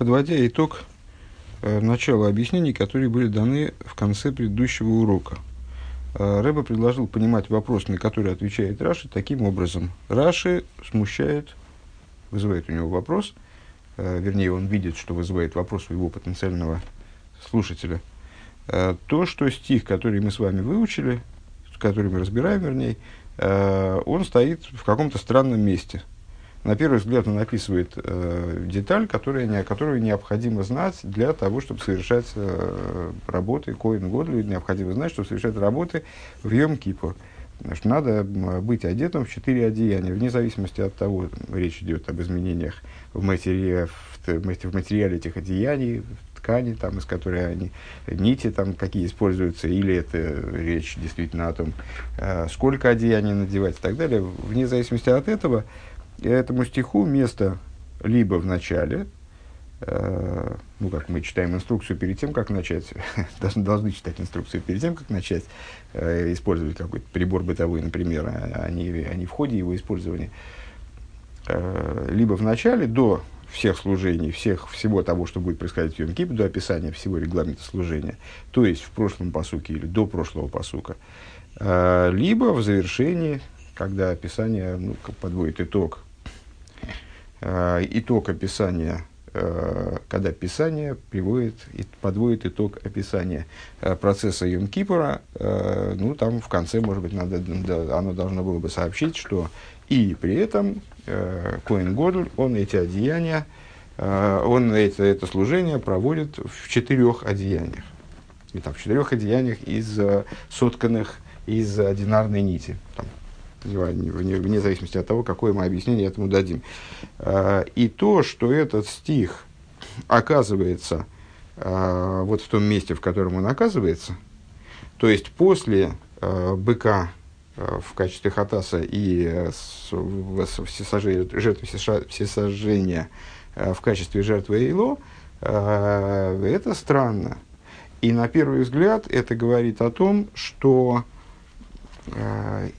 подводя итог э, начала объяснений, которые были даны в конце предыдущего урока. Э, Рэба предложил понимать вопрос, на который отвечает Раши, таким образом. Раши смущает, вызывает у него вопрос, э, вернее, он видит, что вызывает вопрос у его потенциального слушателя. То, что стих, который мы с вами выучили, который мы разбираем, вернее, он стоит в каком-то странном месте – на первый взгляд он описывает э, деталь, которая, не, которую необходимо знать для того, чтобы совершать э, работы Коин Годли, необходимо знать, чтобы совершать работы в Йом Кипур. Значит, надо быть одетым в четыре одеяния, вне зависимости от того, речь идет об изменениях в, материале, в, в материале этих одеяний, ткани, там, из которой они, нити там, какие используются, или это речь действительно о том, э, сколько одеяний надевать и так далее. Вне зависимости от этого, этому стиху место либо в начале, э, ну, как мы читаем инструкцию перед тем, как начать, должны, должны читать инструкцию перед тем, как начать э, использовать какой-то прибор бытовой, например, а, а, не, а не в ходе его использования. Э, либо в начале, до всех служений, всех, всего того, что будет происходить в Йом до описания всего регламента служения, то есть в прошлом посуке или до прошлого посука, э, либо в завершении, когда описание ну, подводит итог итог описания, э, когда Писание приводит, подводит итог описания э, процесса Йом-Кипура, ну, там в конце, может быть, надо, оно должно было бы сообщить, что и при этом Коин Годль, он эти одеяния, он это, это служение проводит в четырех одеяниях. И там, в четырех одеяниях из сотканных из одинарной нити. Там, вне, вне зависимости от того, какое мы объяснение этому дадим. А, и то, что этот стих оказывается а, вот в том месте, в котором он оказывается, то есть после а, быка в качестве хатаса и жертвы всесожжения в качестве жертвы Эйло, это странно. И на первый взгляд это говорит о том, что Э,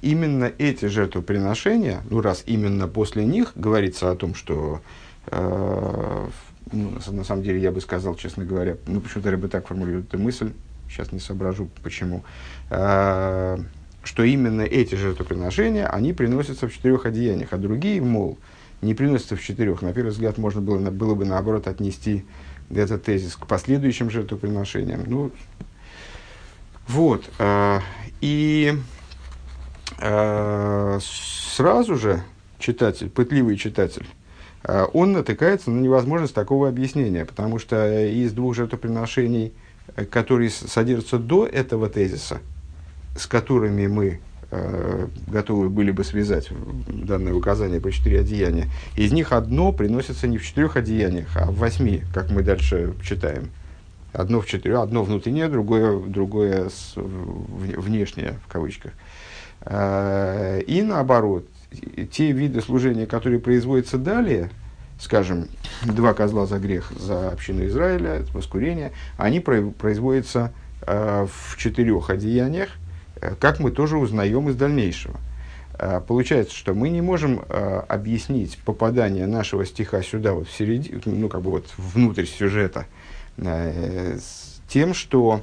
именно эти жертвоприношения, ну раз именно после них говорится о том, что э, ну, на самом деле я бы сказал, честно говоря, ну почему-то бы так формулирует эту мысль, сейчас не соображу почему, э, что именно эти жертвоприношения, они приносятся в четырех одеяниях, а другие, мол, не приносятся в четырех. На первый взгляд можно было, было бы наоборот отнести этот тезис к последующим жертвоприношениям. Ну, вот. Э, и Э, сразу же читатель, пытливый читатель, э, он натыкается на невозможность такого объяснения, потому что из двух жертвоприношений, которые содержатся до этого тезиса, с которыми мы готовы были бы связать данное указание по четыре одеяния, из них одно приносится не в четырех одеяниях, а в восьми, как мы дальше читаем. Одно в четырех, одно внутреннее, другое, другое внешнее, в кавычках. И наоборот, те виды служения, которые производятся далее, скажем, два козла за грех за общину Израиля, воскурение, они производятся э, в четырех одеяниях, э, как мы тоже узнаем из дальнейшего. Получается, что мы не можем объяснить попадание нашего стиха сюда, вот в середину, ну, как бы вот внутрь сюжета, тем, что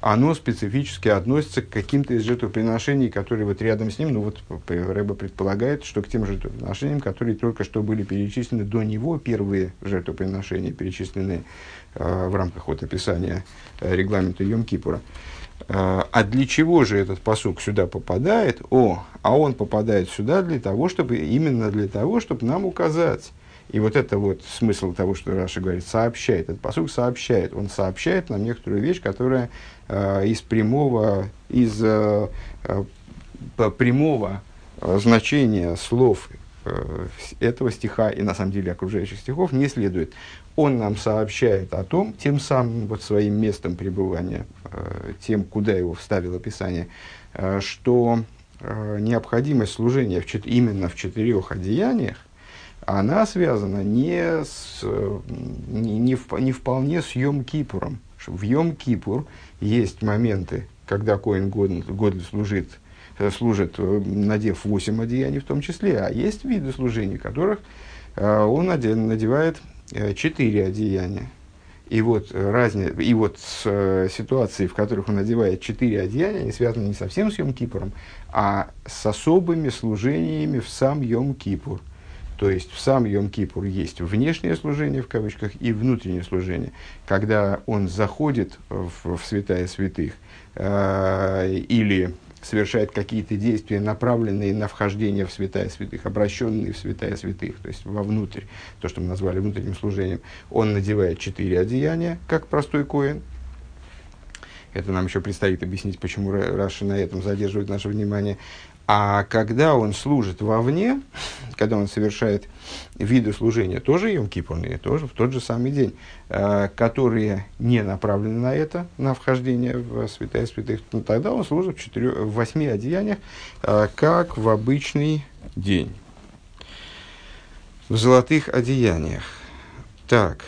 оно специфически относится к каким-то из жертвоприношений, которые вот рядом с ним, ну вот Рэба предполагает, что к тем жертвоприношениям, которые только что были перечислены до него, первые жертвоприношения, перечисленные э, в рамках вот описания э, регламента Йом-Кипура. Э, а для чего же этот посук сюда попадает? О, а он попадает сюда для того, чтобы, именно для того, чтобы нам указать, и вот это вот смысл того, что Раша говорит, сообщает. Этот посуд сообщает. Он сообщает нам некоторую вещь, которая из прямого, из э, э, прямого э, значения слов э, этого стиха и на самом деле окружающих стихов не следует. Он нам сообщает о том, тем самым вот своим местом пребывания, э, тем, куда его вставило Писание, э, что э, необходимость служения в, именно в четырех одеяниях, она связана не, с, не, не, не вполне с Йом-Кипуром. В Йом-Кипур есть моменты, когда Коин Годль служит, э, служит, э, надев восемь одеяний в том числе, а есть виды служений, которых э, он надевает четыре одеяния. И вот, разни... и вот с ситуации, в которых он надевает четыре одеяния, они связаны не совсем с Йом-Кипуром, а с особыми служениями в сам Йом-Кипур. То есть в сам Йом-Кипур есть внешнее служение, в кавычках, и внутреннее служение. Когда он заходит в, в святая святых э, или совершает какие-то действия, направленные на вхождение в святая святых, обращенные в святая святых, то есть вовнутрь, то, что мы назвали внутренним служением, он надевает четыре одеяния, как простой коин. Это нам еще предстоит объяснить, почему Раши на этом задерживает наше внимание. А когда он служит вовне, когда он совершает виды служения, тоже Йом Кипурные, тоже в тот же самый день, э, которые не направлены на это, на вхождение в святая святых, ну, тогда он служит в, четырех, в восьми одеяниях, э, как в обычный день. В золотых одеяниях. Так,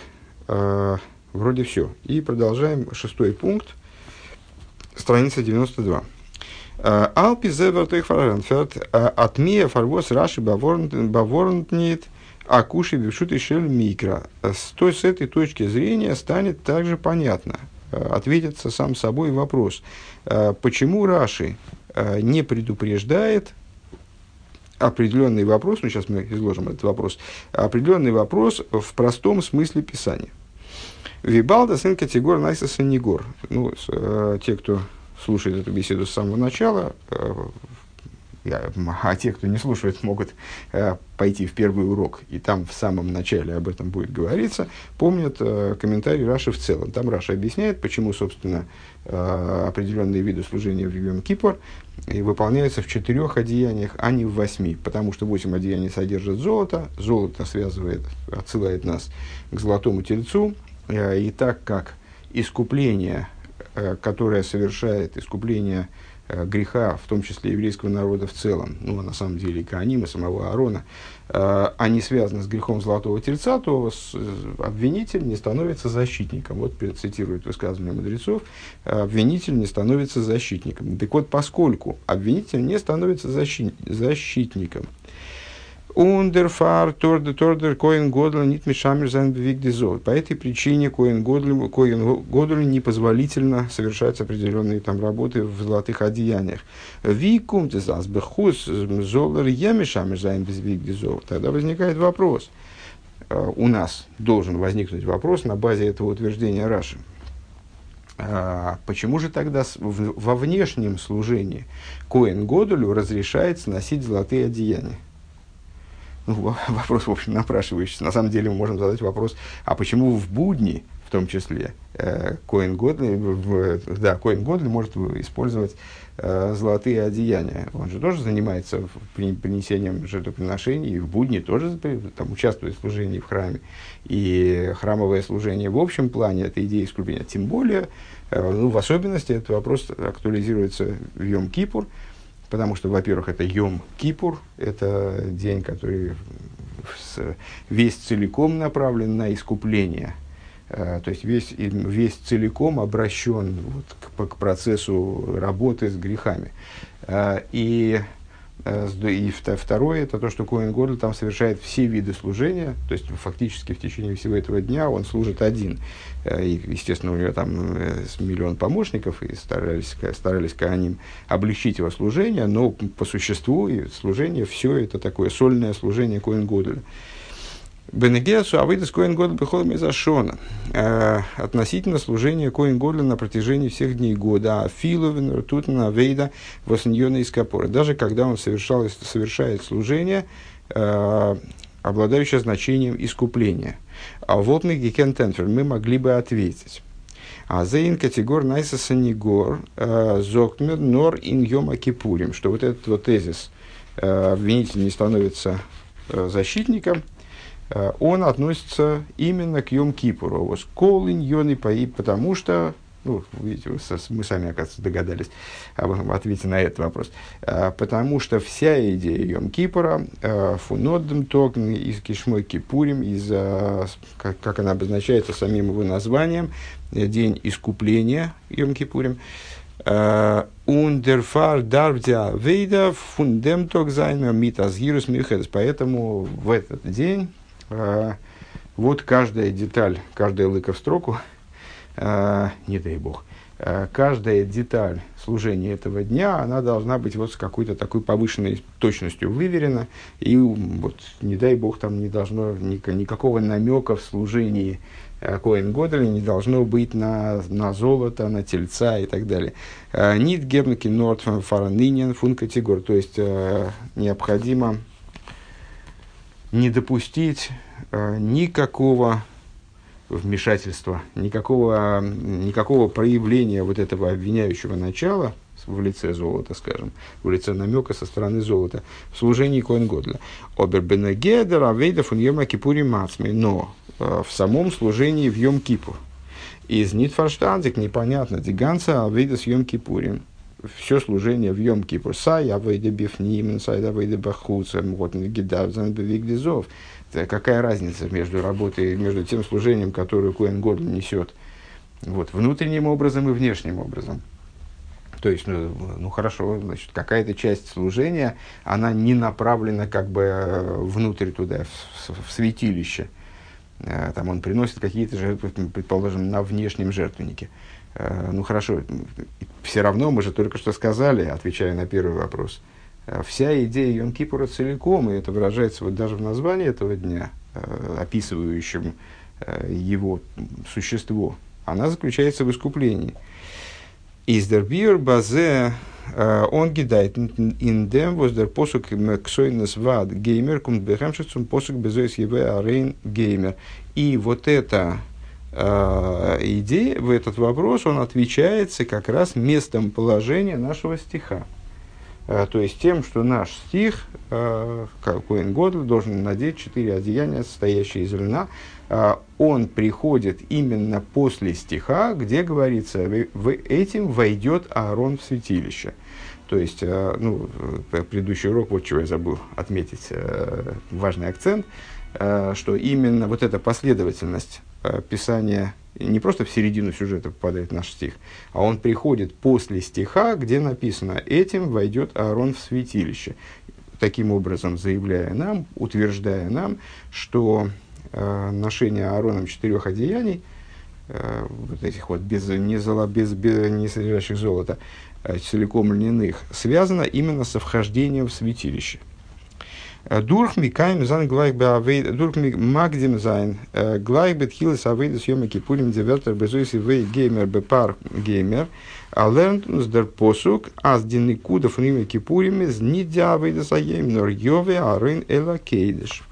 э, вроде все. И продолжаем шестой пункт, страница 92. Алпи зевертых фаренферт отмея фарвос раши баворнтнит акуши бившут и шель микро. С, той, с этой точки зрения станет также понятно, ответится сам собой вопрос, почему Раши не предупреждает определенный вопрос, ну сейчас мы изложим этот вопрос, определенный вопрос в простом смысле Писания. Вибалда сын категор Найса Санигор. Ну, те, кто слушает эту беседу с самого начала, э, а те, кто не слушает, могут э, пойти в первый урок, и там в самом начале об этом будет говориться, помнят э, комментарий Раши в целом. Там Раша объясняет, почему, собственно, определенные виды служения в Йом Кипр выполняются в четырех одеяниях, а не в восьми, потому что восемь одеяний содержат золото, золото связывает, отсылает нас к золотому тельцу, и так как искупление которая совершает искупление э, греха, в том числе еврейского народа в целом, ну, а на самом деле и Каанима, самого Аарона, э, они связаны с грехом Золотого Тельца, то обвинитель не становится защитником. Вот цитирует высказывание мудрецов, обвинитель не становится защитником. Так вот, поскольку обвинитель не становится защит, защитником, און דערפאר טאר דער טאר דער כהן גדול ניט משמש זיין По этой причине коин годл коин годлю непозволительно совершать определенные там работы в золотых одеяниях. Викум тезас бехус золер емишамер зайн Тогда возникает вопрос. Э, у нас должен возникнуть вопрос на базе этого утверждения Раши. А почему же тогда во внешнем служении Коин Годулю разрешается носить золотые одеяния? Ну, вопрос, в общем, напрашивающийся. На самом деле мы можем задать вопрос, а почему в будни, в том числе, э, Коин Годли, да, Коин Годли может использовать э, золотые одеяния. Он же тоже занимается принесением жертвоприношений, и в будни тоже там, участвует в служении в храме. И храмовое служение в общем плане – это идея искупления. Тем более, э, ну, в особенности этот вопрос актуализируется в Йом-Кипур – Потому что, во-первых, это Йом Кипур, это день, который весь целиком направлен на искупление. Э, то есть весь, весь целиком обращен вот к, к процессу работы с грехами. Э, и и второе, это то, что Коин Гордл там совершает все виды служения, то есть фактически в течение всего этого дня он служит один. Э, и, естественно, у него там э, миллион помощников, и старались, старались они облегчить его служение, но по существу и служение, все это такое сольное служение Коин Гордля. Бенегесу Авидас Коин Годл Бехол Мезашона. Э, относительно служения Коин Годля на протяжении всех дней года. А Филовин, Ртутна, Авейда, Восньона и Скопора. Даже когда он совершал, совершает служение, э, обладающее значением искупления. А вот мы Гекентенфер мы могли бы ответить. А Зейн категор Найса Санигор э, Зокмер Нор Ин Йома Кипурим, что вот этот вот тезис обвинитель не становится защитником – он относится именно к Йом-Кипуру. Вот Колин, Йон и потому что, ну, видите, мы сами, оказывается, догадались об ответе на этот вопрос. Э, потому что вся идея Йом-Кипура, э, фуноддем токн из Кишмой Кипурим, из, как, как она обозначается самим его названием, день искупления Йом-Кипурим, Ундерфар дарвдя вейда фундемток зайна митазгирус мюхедес. Поэтому в этот день, Вот каждая деталь, каждая лыка в строку, э, не дай бог, э, каждая деталь служения этого дня, она должна быть вот с какой-то такой повышенной точностью выверена, и вот, не дай бог, там не должно ни, никакого намека в служении Коэн Годели не должно быть на, на золото, на тельца и так далее. Нит гернки норд фаранинен фун категор, то есть необходимо не допустить никакого вмешательства, никакого, никакого проявления вот этого обвиняющего начала в лице золота, скажем, в лице намека со стороны золота в служении Коэн Годля. Обербенегедер, Авейдов, Йома Кипури Мацми. Но э, в самом служении в Йом Кипур. Из Нитфорштандик непонятно, Диганца, Авейдас Йом Кипурим все служение в Йом Кипур. Сай, авейда бифним, сай, авейда бахуца, вот, гидавзан, бевигдизов. Какая разница между работой, между тем служением, которое Куэн Годл несет, вот, внутренним образом и внешним образом. То есть, ну, ну хорошо, значит, какая-то часть служения, она не направлена как бы э, внутрь туда, в, в святилище. Э, там он приносит какие-то жертвы, предположим, на внешнем жертвеннике. Э, ну хорошо, все равно мы же только что сказали, отвечая на первый вопрос, э, вся идея Йом Кипура целиком, и это выражается вот даже в названии этого дня, э, описывающем его существо, она заключается в искуплении. Из der Bier базе он гидает was der Posuk ксойнес вад геймер кумт бехемшицум посук безойс еве арейн геймер. И вот это идея, в этот вопрос он отвечается как раз местом положения нашего стиха. Э, то есть тем, что наш стих, э, Коэн Годл, должен надеть четыре одеяния, состоящие из льна, э, он приходит именно после стиха, где говорится, в этим войдет Аарон в святилище. То есть, э, ну, э, предыдущий урок, вот чего я забыл отметить, э, важный акцент, что именно вот эта последовательность Э, Писание не просто в середину сюжета попадает наш стих, а он приходит после стиха, где написано «этим войдет Аарон в святилище». Таким образом, заявляя нам, утверждая нам, что э, ношение Аароном четырех одеяний, э, вот этих вот без, не, золо, без, без, не содержащих золота, э, целиком льняных, связано именно со вхождением в святилище. Дурх микаем зан глайк бы авейд, дурх магдим зайн, глайк бы тхилес авейд с йома кипурим девертер безуиси вей геймер бы пар геймер, а лернт uns der посук, аз дин никуда фун йома кипурим из нидя авейда саем, нор йове арын эла кейдеш.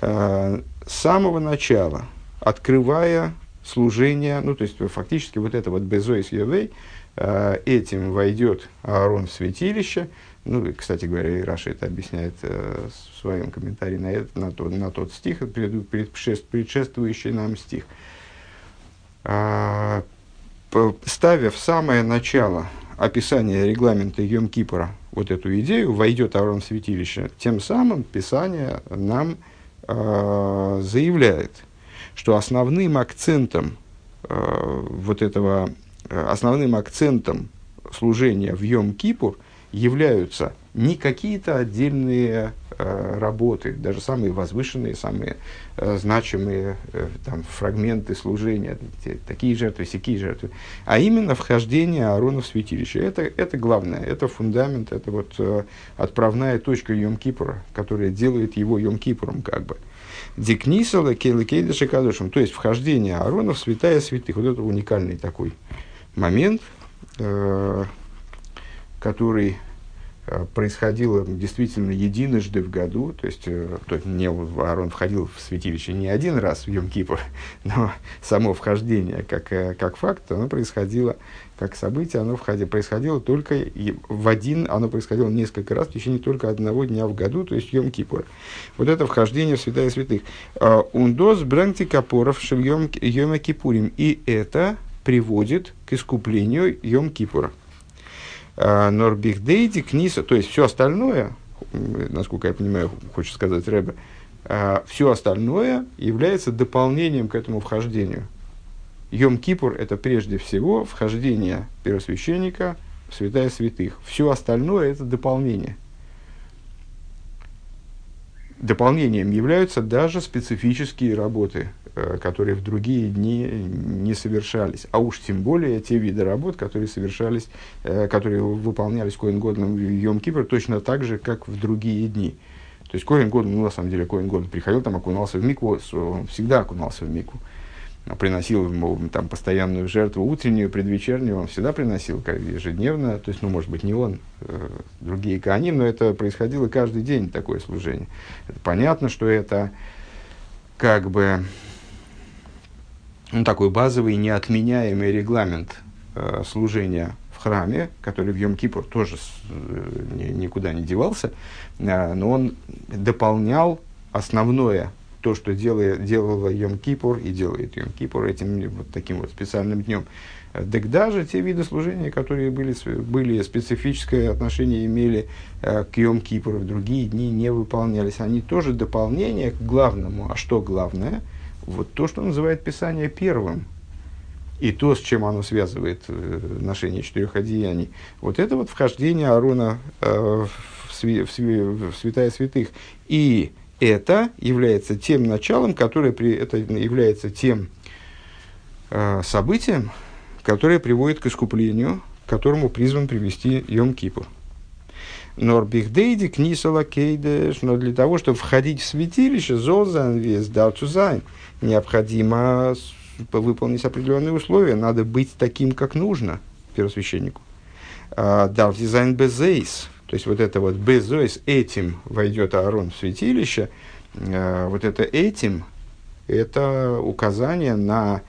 С самого начала, открывая служение, ну, то есть, фактически, вот это вот безоис йовей, этим войдет Аарон в святилище, ну, и, кстати говоря, и Раша это объясняет э, в своем комментарии на, это, на, тот, на тот стих, предшествующий нам стих. А, ставя в самое начало описания регламента Йом Кипора вот эту идею, войдет Аарон в святилище, тем самым Писание нам э, заявляет, что основным акцентом э, вот этого, э, основным акцентом служения в Йом Кипур – являются не какие-то отдельные э, работы, даже самые возвышенные, самые э, значимые э, там, фрагменты служения, те, такие жертвы, всякие жертвы, а именно вхождение Аарона в святилище. Это, это главное, это фундамент, это вот э, отправная точка Йом-Кипура, которая делает его Йом-Кипуром как бы. Дикнисала кейликейдыша кадушем, то есть вхождение Аарона в святая святых. Вот это уникальный такой момент, э, который происходило действительно единожды в году, то есть, э, то есть не, Аарон входил в святилище не один раз в Йом-Кипр, но само вхождение как, э, как факт, оно происходило, как событие, оно входило, происходило только в один, оно происходило несколько раз в течение только одного дня в году, то есть Йом-Кипур. Вот это вхождение в святая святых. Ундос бренти капоров Йом-Кипурим. И это приводит к искуплению Йом-Кипура. А, Норбихдейди, Книса, то есть все остальное, насколько я понимаю, хочет сказать Рэбе, а, все остальное является дополнением к этому вхождению. Йом-Кипур – это прежде всего вхождение первосвященника в святая святых. Все остальное – это дополнение. Дополнением являются даже специфические работы, э, которые в другие дни не совершались. А уж тем более те виды работ, которые совершались, э, которые выполнялись Коин Годом в Йом Кипр, точно так же, как в другие дни. То есть Коин Год, ну, на самом деле, Коин Год приходил, там окунался в микву, он всегда окунался в микву. Приносил ему там постоянную жертву, утреннюю, предвечернюю, он всегда приносил как ежедневно. То есть, ну, может быть, не он, э, другие каним, но это происходило каждый день, такое служение. Это понятно, что это как бы ну, такой базовый, неотменяемый регламент э, служения в храме, который в Йом-Кипур тоже э, ни, никуда не девался, э, но он дополнял основное, то, что делает, делала Йом-Кипур и делает Йом-Кипур этим вот таким вот специальным днем. Так даже те виды служения, которые были, были специфическое отношение имели э, к Йом-Кипуру, в другие дни не выполнялись. Они тоже дополнение к главному. А что главное? Вот то, что называет Писание первым и то, с чем оно связывает э, ношение четырех одеяний, вот это вот вхождение Аарона э, в, сви, в, в святая святых. И это является тем началом, которое при, это является тем э, событием, которое приводит к искуплению, к которому призван привести Йом Кипур. Норбихдейди книсала кейдеш, но для того, чтобы входить в святилище, зозан вес дарцузайн, необходимо выполнить определенные условия, надо быть таким, как нужно первосвященнику. Дарф дизайн безейс, то есть вот это вот безойс, этим войдет Аарон в святилище, а, вот это этим, это указание на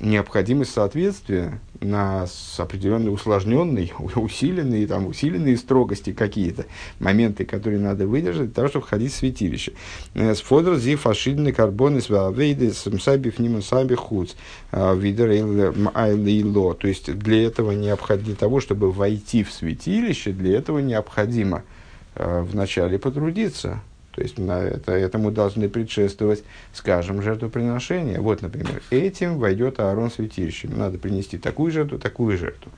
необходимость соответствия на определенные усложненные, усиленные, там, усиленные строгости какие-то, моменты, которые надо выдержать для того, чтобы входить в святилище. С фодор зи фашидны карбоны с вейды с мсаби фниму саби хуц а, видер айлило. То есть для этого необходимо, для того, чтобы войти в святилище, для этого необходимо а, вначале потрудиться, то есть на это, этому должны предшествовать, скажем, жертвоприношения. Вот, например, этим войдет Аарон святилище. Надо принести такую жертву, такую жертву.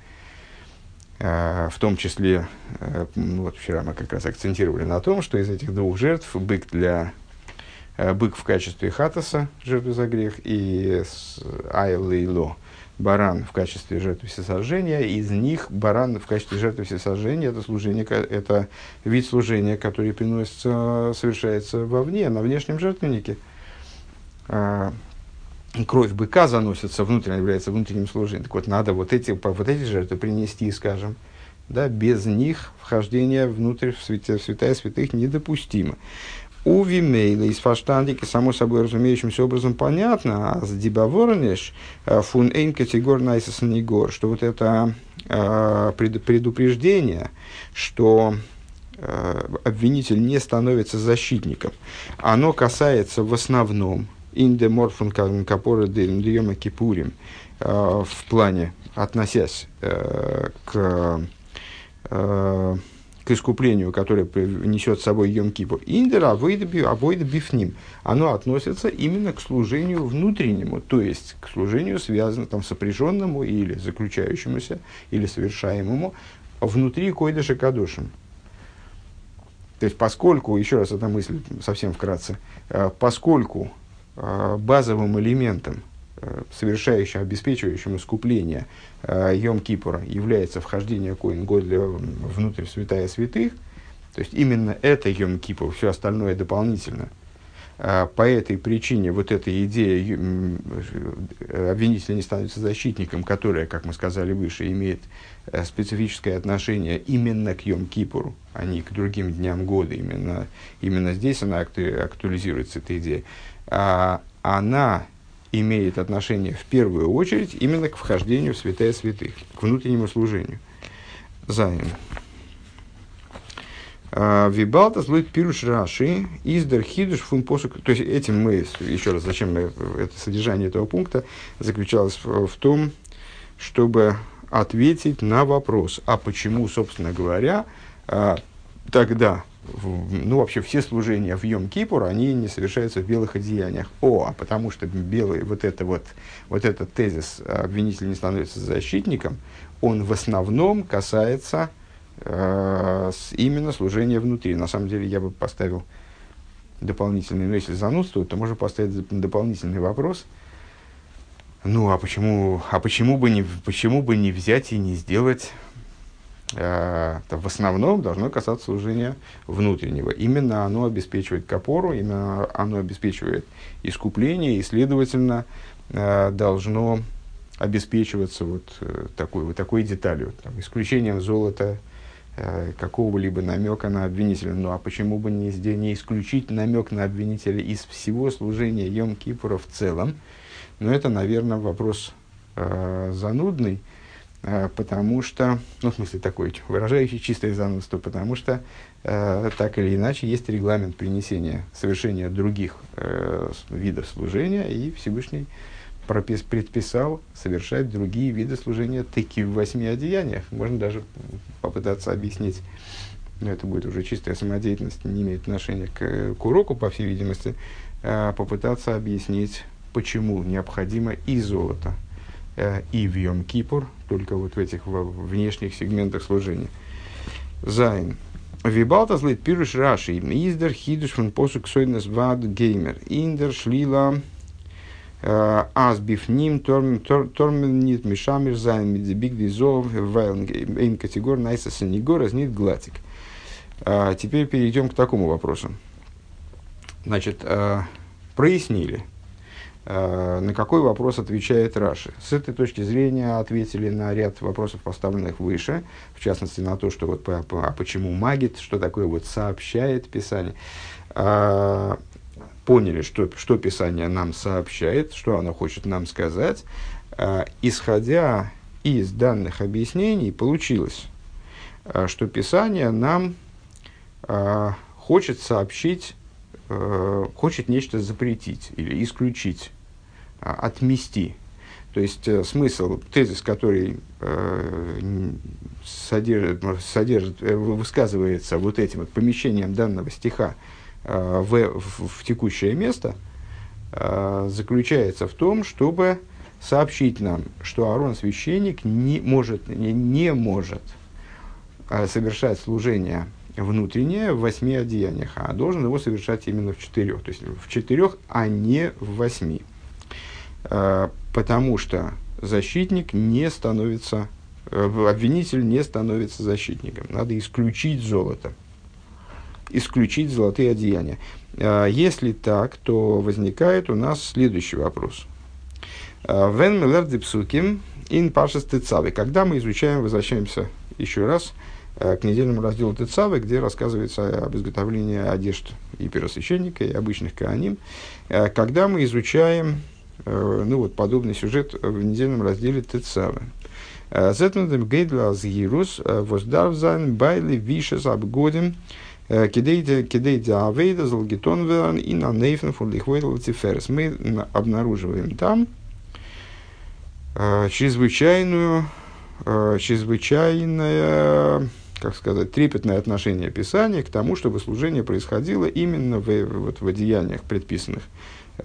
А, в том числе, а, вот вчера мы как раз акцентировали на том, что из этих двух жертв бык для а, бык в качестве хатаса, жертвы за грех, и айлейло, баран в качестве жертвы всесожжения, из них баран в качестве жертвы всесожжения, это, служение, это вид служения, который приносится, совершается вовне, на внешнем жертвеннике. А, кровь быка заносится внутрь, является внутренним служением. Так вот, надо вот эти, вот эти жертвы принести, скажем, да, без них вхождение внутрь в, святая, в святая святых недопустимо. У Вимейла. Из фаштандики, само собой разумеющимся образом понятно, а с дибаворнеш э, фун эйн категор найсасанигор, что вот это э, предупреждение, что э, обвинитель не становится защитником, оно касается в основном индеморфун капора дьема кипурим в плане, относясь к к искуплению, которое несет с собой Йом Кипур, индера обоид бифним, оно относится именно к служению внутреннему, то есть к служению, связанному, там, сопряженному или заключающемуся, или совершаемому внутри койдыша кадушем. То есть, поскольку, еще раз эта мысль совсем вкратце, э, поскольку э, базовым элементом совершающим, обеспечивающим искупление э, Йом Кипура является вхождение Коин Годля внутрь святая святых, то есть именно это Йом Кипур, все остальное дополнительно. Э, по этой причине вот эта идея обвинителя не становится защитником, которая, как мы сказали выше, имеет специфическое отношение именно к Йом Кипуру, а не к другим дням года. Именно, именно здесь она актуализируется, эта идея. А она имеет отношение в первую очередь именно к вхождению в святая святых, к внутреннему служению. Зайн. А, Вибалта злоит пируш раши, издер хидуш фун посук. То есть этим мы, еще раз, зачем мы, это содержание этого пункта заключалось в, в том, чтобы ответить на вопрос, а почему, собственно говоря, а, тогда ну, вообще все служения в Йом-Кипур, они не совершаются в белых одеяниях. О, а потому что белый, вот, это вот, вот этот тезис обвинитель не становится защитником, он в основном касается э, именно служения внутри. На самом деле я бы поставил дополнительный, ну, если занудствует, то можно поставить дополнительный вопрос. Ну, а почему, а почему, бы, не, почему бы не взять и не сделать э, в основном должно касаться служения внутреннего. Именно оно обеспечивает копору, именно оно обеспечивает искупление, и, следовательно, э, должно обеспечиваться вот э, такой, вот такой деталью, там, исключением золота, какого-либо намека на обвинителя. Ну а почему бы не, не исключить намек на обвинителя из всего служения Йом Кипура в целом? Но это, наверное, вопрос занудный, потому что, ну, в смысле такой, выражающий чистое занудство, потому что э, так или иначе есть регламент принесения, совершения других э, видов служения, и Всевышний пропис, предписал совершать другие виды служения таки в восьми одеяниях. Можно даже попытаться объяснить, но это будет уже чистая самодеятельность, не имеет отношения к, к уроку, по всей видимости, а попытаться объяснить, почему необходимо и золото, э, и в Йом Кипур, только вот в этих внешних сегментах служения. Зайн. Вибалта злит пируш раши, издер хидуш фон посук сойнес вад геймер, индер шлила Аз бифним тормнит мишамир зайн мидзебиг дизов вайн категор найса санигор разнит глатик. Теперь перейдем к такому вопросу. Значит, прояснили, на какой вопрос отвечает Раши. С этой точки зрения ответили на ряд вопросов, поставленных выше, в частности на то, что вот, а почему магит, что такое вот сообщает Писание. Поняли, что, что Писание нам сообщает, что оно хочет нам сказать, э, исходя из данных объяснений, получилось, э, что Писание нам э, хочет сообщить, э, хочет нечто запретить или исключить, э, отмести. То есть э, смысл, тезис, который э, содержит, содержит, э, высказывается вот этим вот помещением данного стиха, Э, в, в, в текущее место э, заключается в том, чтобы сообщить нам, что Аарон священник не может, не, не может э, совершать служение внутреннее в восьми одеяниях, а должен его совершать именно в четырех. То есть в четырех, а не в восьми. Потому что защитник не становится, обвинитель не становится защитником. Надо исключить золото исключить золотые одеяния. А, если так, то возникает у нас следующий вопрос. А, Вен мелер дипсуким ин пашес. Когда мы изучаем, возвращаемся еще раз а, к недельному разделу Тецавы, где рассказывается об изготовлении одежд и первосвященника, и обычных кааним. Когда мы изучаем ну, вот, подобный сюжет в недельном разделе Тецавы. Зетнудем гейдла згирус воздарвзайн байли вишес абгодим Кидейди Авейда, Веран и на Нейфен фон Лихвейтл Тиферес. Мы обнаруживаем там чрезвычайную, чрезвычайное, как сказать, трепетное отношение Писания к тому, чтобы служение происходило именно в, вот, в одеяниях, предписанных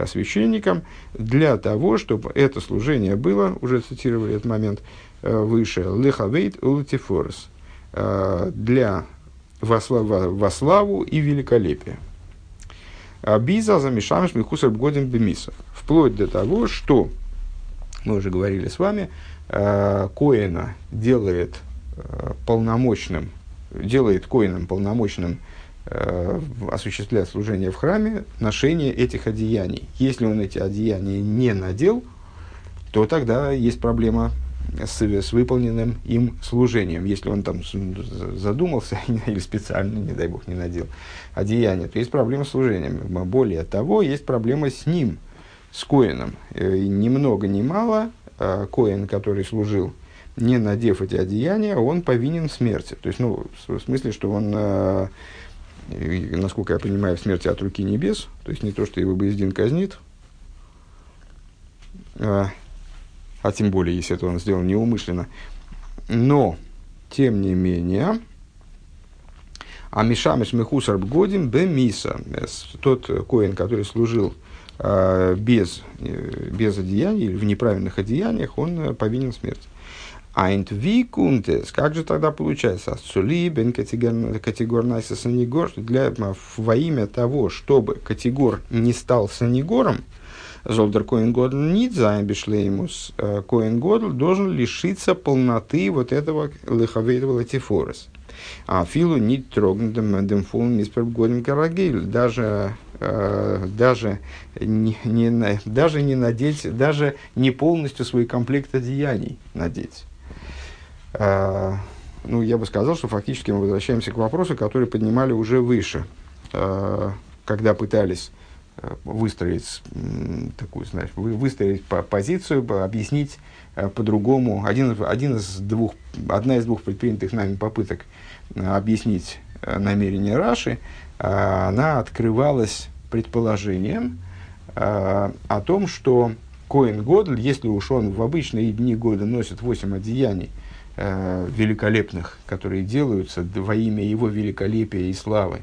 священникам, для того, чтобы это служение было, уже цитировали этот момент выше, лехавейт ултифорс, для во, славу, во славу и великолепие. А биза замешамиш михусар годин бемиса. Вплоть до того, что, мы уже говорили с вами, э, Коина делает э, полномочным, делает Коином полномочным э, осуществлять служение в храме, ношение этих одеяний. Если он эти одеяния не надел, то тогда есть проблема с, с выполненным им служением. Если он там задумался или специально, не дай бог, не надел одеяние, то есть проблема с служением. Более того, есть проблема с ним, с Коином. Э, ни много ни мало Коин, который служил, не надев эти одеяния, он повинен в смерти. То есть, ну, в смысле, что он, э, насколько я понимаю, в смерти от руки небес, то есть не то, что его Боездин казнит, а а тем более, если это он сделал неумышленно. Но, тем не менее, а Мишамиш Мехусар Бгодим Бемиса, тот коин, который служил э, без, э, без одеяний, в неправильных одеяниях, он э, повинен смерти. Айнт викунтес. Как же тогда получается? Сули бен категор найса санигор. Для, во имя того, чтобы категор не стал санигором, זאל דער כהן גדול ניט זיין בשלימות. Э, Коин Годл должен лишиться полноты вот этого לכבוד ולתפארת. אפילו ניט טראגן דעם פולן מספר בגדים כרגיל. Даже э, даже не, не, даже не надеть, даже не полностью свой комплект одеяний надеть. А, ну, я бы сказал, что фактически мы возвращаемся к вопросу, который поднимали уже выше, а, когда пытались а, выстроить такую, знаешь, выстроить позицию, объяснить по-другому. Один, один из двух, одна из двух предпринятых нами попыток объяснить намерение Раши, она открывалась предположением о том, что Коин Годль, если уж он в обычные дни года носит 8 одеяний, великолепных, которые делаются во имя его великолепия и славы,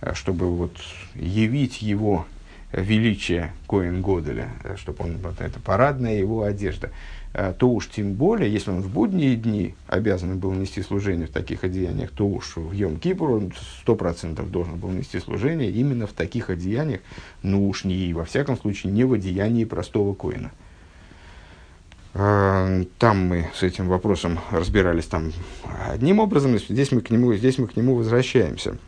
э, чтобы вот явить его величие Коин Годеля, э, чтобы он, вот это парадная его одежда, э, то уж тем более, если он в будние дни обязан был нести служение в таких одеяниях, то уж в Йом Кипур он сто процентов должен был нести служение именно в таких одеяниях, ну уж не, во всяком случае, не в одеянии простого коина. Э, там мы с этим вопросом разбирались там одним образом, здесь мы к нему, здесь мы к нему возвращаемся.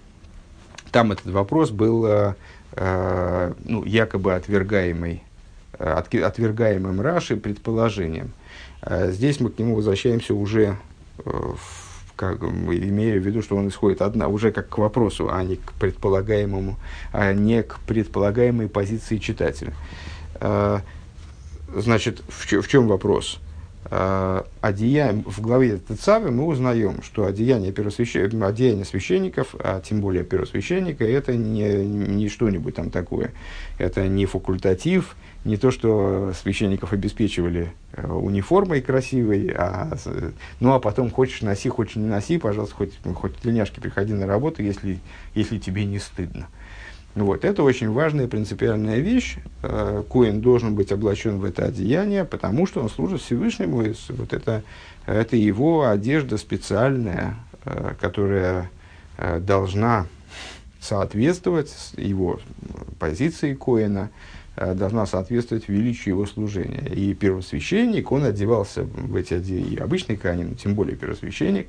Там этот вопрос был э, э, ну, якобы отвергаемый, от, отвергаемым Раши предположением. Здесь мы к нему возвращаемся уже, как, имея в виду, что он исходит одна, уже как к вопросу, а не к предполагаемому, а не к предполагаемой позиции читателя. Значит, в, в чем вопрос? Uh, одеяние, в главе Тецавы мы узнаем, что одеяние, первосвящен... одеяние священников, а тем более первосвященника, это не, не что-нибудь там такое. Это не факультатив, не то, что священников обеспечивали uh, униформой красивой, а, ну а потом хочешь носи, хочешь не носи, пожалуйста, хоть, хоть тельняшки приходи на работу, если, если тебе не стыдно. Вот, это очень важная принципиальная вещь. Э, Коин должен быть облачен в это одеяние, потому что он служит Всевышнему. И вот это, это его одежда специальная, э, которая э, должна соответствовать его позиции Коина, должна соответствовать величию его служения. И первосвященник, он одевался в эти одеяния, обычный канин, тем более первосвященник,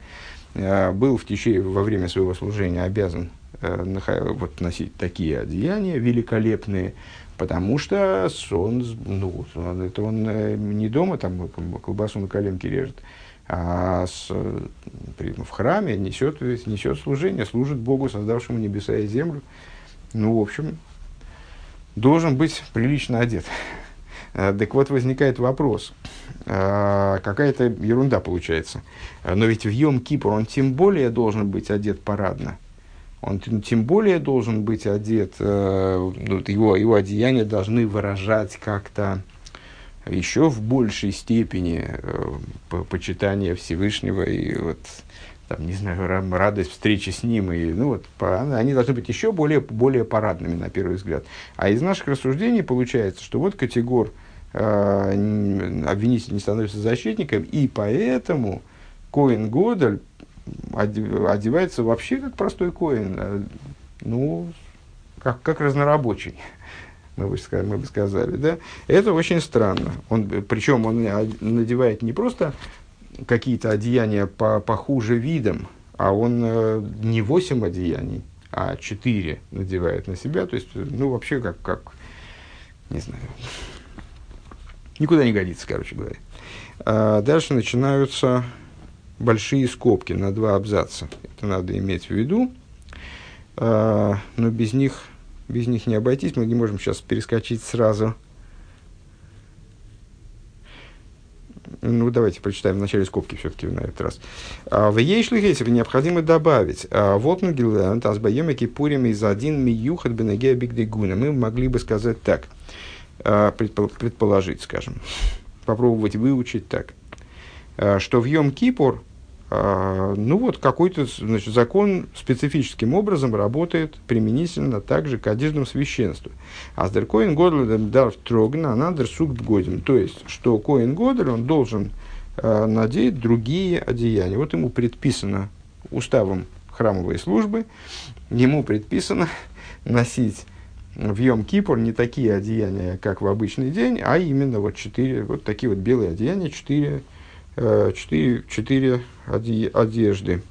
был в течение, во время своего служения обязан вот, носить такие одеяния великолепные, потому что он, ну, он, это он э, не дома там колбасу на коленке режет, а с, в храме несет, несет служение, служит Богу, создавшему небеса и землю. Ну, в общем, должен быть прилично одет. Э, так вот, возникает вопрос. Э, какая-то ерунда получается. Но ведь в Йом Кипр он тем более должен быть одет парадно он тем более должен быть одет, э, ну, его, его одеяния должны выражать как-то еще в большей степени э, почитание Всевышнего и вот, там, не знаю, радость встречи с ним. И, ну, вот, они должны быть еще более, более парадными, на первый взгляд. А из наших рассуждений получается, что вот категор э, обвинитель не становится защитником, и поэтому Коин Годель одевается вообще как простой коин, э, ну, как, как разнорабочий, мы бы, сказали, мы бы сказали, да. Это очень странно. Он, причем он надевает не просто какие-то одеяния по, похуже видом, а он э, не восемь одеяний, а четыре надевает на себя. То есть, ну, вообще, как, как не знаю, никуда не годится, короче говоря. А дальше начинаются большие скобки на два абзаца. Это надо иметь в виду. А, но без них, без них не обойтись. Мы не можем сейчас перескочить сразу. Ну, давайте прочитаем в начале скобки все-таки на этот раз. А, в Ейшлихейсер необходимо добавить. А, вот Нугиланд, Азбаемеки Пурим из один миюхат бенегея бигдегуна. Мы могли бы сказать так. Предположить, скажем. Попробовать выучить так. Что в Йом Кипур ну вот, какой-то значит, закон специфическим образом работает применительно также к одеждам священства. А с Коин Годль дарф трогна, а надер годим. То есть, что Коин Годль, он должен э, надеть другие одеяния. Вот ему предписано уставом храмовой службы, ему предписано носить в Йом-Кипур не такие одеяния, как в обычный день, а именно вот четыре, вот такие вот белые одеяния, четыре, четыре, четыре одежды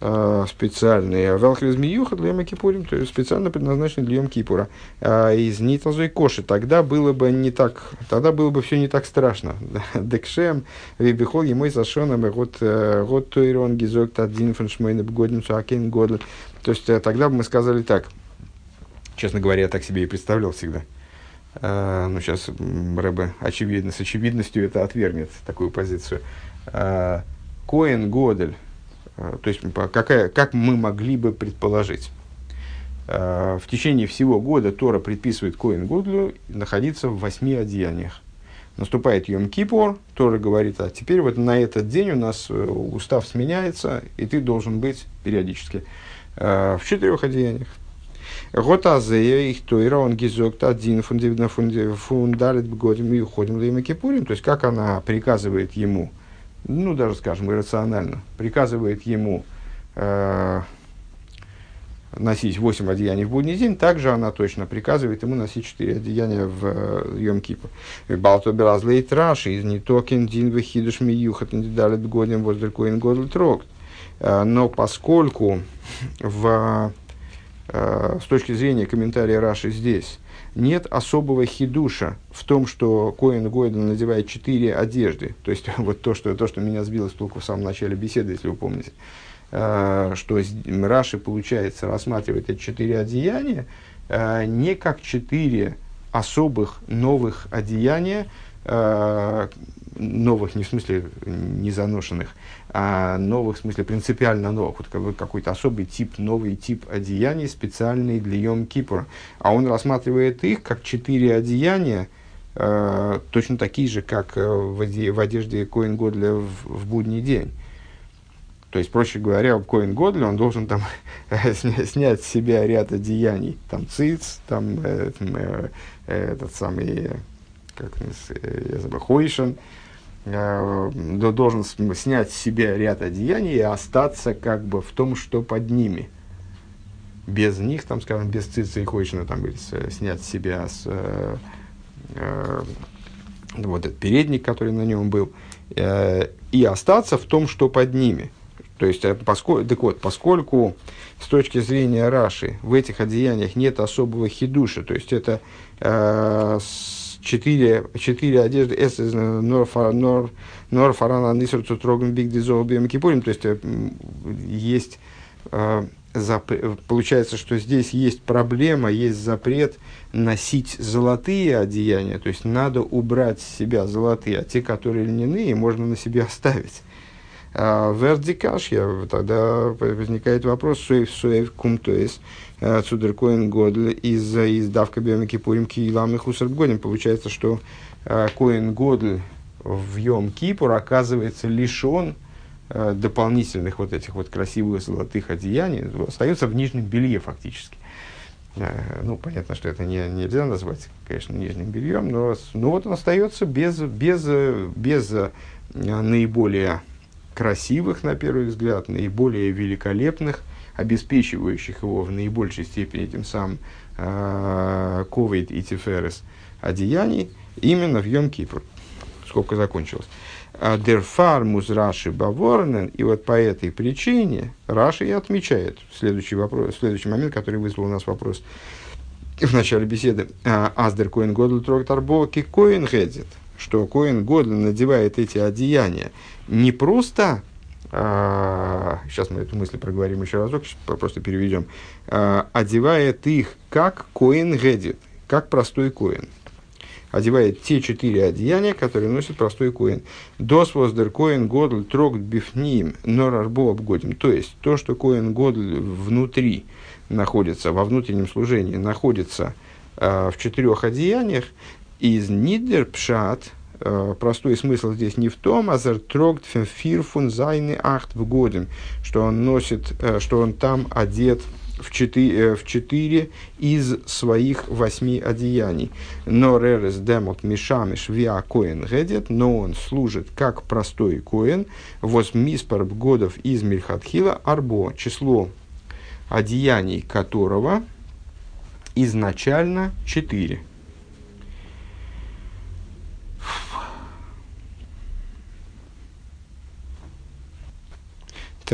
э, специальные. Велхрез Миюха для Йом-Кипурим, то есть специально предназначены для Йом-Кипура. А из Нитазой Коши тогда было бы не так, тогда было бы все не так страшно. Декшем, Вибихол, ему зашоном, год год Тойрон, Гизок, Тадзин, Фаншмейн, Бгодницу, Акен, Годль. То есть тогда бы мы сказали так – Честно говоря, я так себе и представлял всегда. А, ну, сейчас Рэбе очевидно, с очевидностью это отвергнет, такую позицию. А, Коэн Годель, а, то есть какая, как мы могли бы предположить, в течение всего года Тора предписывает Коэн Годлю находиться в восьми одеяниях. Наступает Йом Кипур, Тора говорит, а теперь вот на этот день у нас э, устав сменяется, и ты должен быть периодически в четырех одеяниях. Готазея их тойра, он гизок один фундалит годим и уходим лейма кипурим. То есть, как она приказывает ему, ну, даже, скажем, иррационально, приказывает ему э, носить 8 одеяний в будний день, также она точно приказывает ему носить 4 одеяния в э, Йом Кипу. Балто Белазлейт Раши, из Нитокен, Дин Вахидуш Миюхат, Далит Годим, Воздеркоин Годл Трокт. Э, но поскольку в Э, с точки зрения комментария Раши здесь, нет особого хидуша в том, что Коин Гойден надевает четыре одежды. То есть, вот то, что, то, что меня сбило с толку в самом начале беседы, если вы помните, э, что Раши, получается, рассматривает эти четыре одеяния э, не как четыре особых новых одеяния, новых, не в смысле незаношенных, а новых, в смысле принципиально новых, вот какой-то особый тип, новый тип одеяний, специальный для Йом Кипура. А он рассматривает их как четыре одеяния, э, точно такие же, как э, в, оде, в одежде Коин Годля в, в будний день. То есть, проще говоря, Коин Годля, он должен там снять с себя ряд одеяний, там циц, там э, э, этот самый, как я забыл, хойшен, Э, должен снять с себя ряд одеяний и остаться как бы в том, что под ними. Без них, там, скажем, без цицы и хойшина, там, или снять с себя с, э, э, вот этот передник, который на нем был, э, и остаться в том, что под ними. То есть, э, поскольку, так вот, поскольку с точки зрения Раши в этих одеяниях нет особого хидуша, то есть это э, четыре, четыре одежды, эс нор фарана нисер цутрогн биг дизобием кипурим, то есть э, есть э, получается, что здесь есть проблема, есть запрет носить золотые одеяния, то есть надо убрать с себя золотые, а те, которые льняные, можно на себе оставить. А Вердикашья, тогда возникает вопрос, суев, суев, кум, то есть Цудер Годль из, из Давка Биомики Пурим Киилам и Хусар Годин. Получается, что э, Коин Годль в Йом Кипур оказывается лишен э, дополнительных вот этих вот красивых золотых одеяний, остается в нижнем белье фактически. Э, ну, понятно, что это не, нельзя назвать, конечно, нижним бельем, но, но вот он остается без, без, без наиболее красивых, на первый взгляд, наиболее великолепных – обеспечивающих его в наибольшей степени тем самым ковид и тиферес одеяний, именно в Йом Кипр. Сколько закончилось. Дерфар муз Раши Баворнен, и вот по этой причине Раши и отмечает следующий, вопрос, следующий момент, который вызвал у нас вопрос в начале беседы. Аздер Коин Годл Трактарбоки Коин Гедит, что Коин Годл надевает эти одеяния не просто а, сейчас мы эту мысль проговорим еще разок, просто переведем, а, одевает их как коин гедит, как простой коин. Одевает те четыре одеяния, которые носит простой коин. Дос воздер коин годл трогт бифним нор арбо обгодим. То есть, то, что коин годл внутри находится, во внутреннем служении, находится э, в четырех одеяниях, из нидер пшат, простой смысл здесь не в том, а трогт фирфун зайны ахт в годем, что он носит, э, что он там одет в четыре, в четыре из своих восьми одеяний. Но ререс демот мишамиш виа коэн гедет, но он служит как простой коэн, воз миспар годов из мильхатхила арбо, число одеяний которого изначально четыре.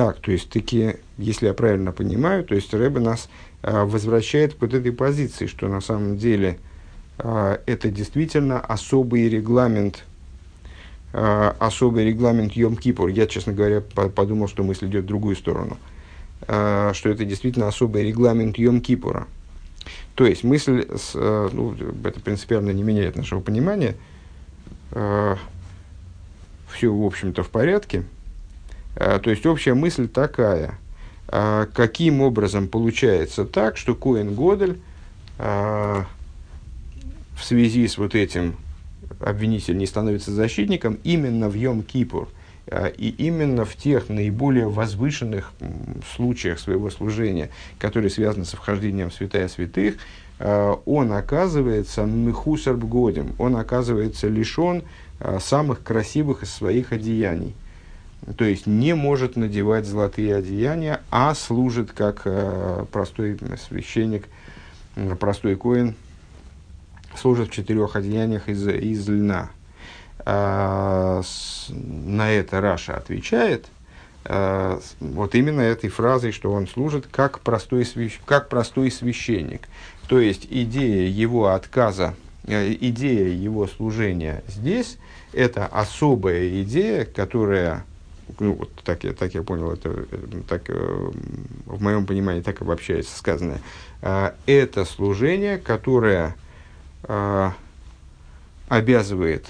Так, то есть таки, если я правильно понимаю, то есть Рэбе нас а, возвращает к вот этой позиции, что на самом деле а, это действительно особый регламент, а, особый регламент Йом-Кипур. Я, честно говоря, по подумал, что мысль идет в другую сторону. А, что это действительно особый регламент Йом-Кипура. То есть мысль, с, а, ну, это принципиально не меняет нашего понимания, а, все, в общем-то, в порядке – Э, то есть общая мысль такая, э, каким образом получается так, что Коэн Годель э, в связи с вот этим обвинитель не становится защитником именно в Йом-Кипур и именно в тех наиболее возвышенных случаях своего служения, которые связаны с вхождением в святая святых, он оказывается мехусарбгодем, он оказывается лишен самых красивых из своих одеяний – то есть не может надевать золотые одеяния, а служит как э, простой священник, простой коин, служит в четырех одеяниях из, из льна. А, с, на это Раша отвечает а, вот именно этой фразой, что он служит как простой, свящ, как простой священник. То есть идея его отказа, э, идея его служения здесь – это особая идея, которая ну, вот так я, так я понял, это, так, э, в моем понимании так обобщается сказанное, э, это служение, которое э, обязывает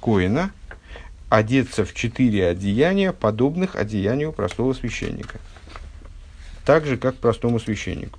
Коина одеться в четыре одеяния, подобных одеянию простого священника. Так же, как простому священнику.